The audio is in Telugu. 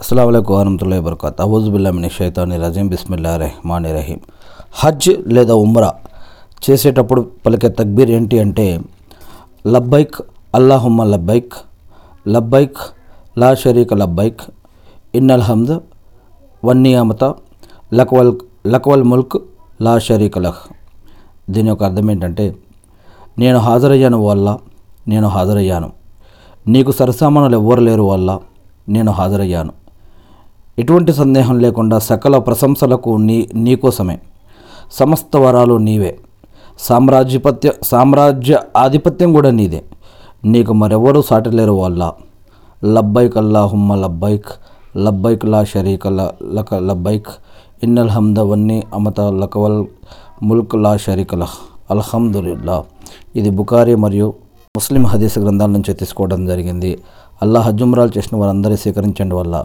అస్సలం వరహతుల్లా వబర్కాత్. అవుజుబుల్లామిని షైతాని రజీం బిస్మిల్లా రెహమాని రహీం హజ్ లేదా ఉమ్రా చేసేటప్పుడు పలికే తక్బీర్ ఏంటి అంటే లబ్బైక్ అల్లాహుమ్మ లబ్బైక్ లబ్బైక్ లా షరీక లబ్బైక్ ఇన్నల్ హమ్ద్ వన్నియామత లక్వల్ లక్వల్ ముల్క్ లా షరీక లహ్. దీని యొక్క అర్థం ఏంటంటే నేను హాజరయ్యాను వల్ల నేను హాజరయ్యాను. నీకు సరసామానులు ఎవ్వరు లేరు వల్ల నేను హాజరయ్యాను. ఎటువంటి సందేహం లేకుండా సకల ప్రశంసలకు నీ నీకోసమే. సమస్త వరాలు నీవే. సామ్రాజ్యపత్య సామ్రాజ్య ఆధిపత్యం కూడా నీదే. నీకు మరెవరూ సాటలేరు వల్ల లబ్బైక్ అల్లాహుమ్మ లబ్బైక్ లబ్బైక్ లా షరీక లక లబ్బైక్. ఇన్నల్ హమ్దవన్నీ అమత లకవల్ ముల్క్ లా షరీక అల్హమ్దుల్లా ఇది బుకారి మరియు ముస్లిం హదీస్ గ్రంథాల నుంచి తీసుకోవడం జరిగింది. అల్లా హజ్జుమ్రాలు చేసిన వారందరూ స్వీకరించండి వల్ల.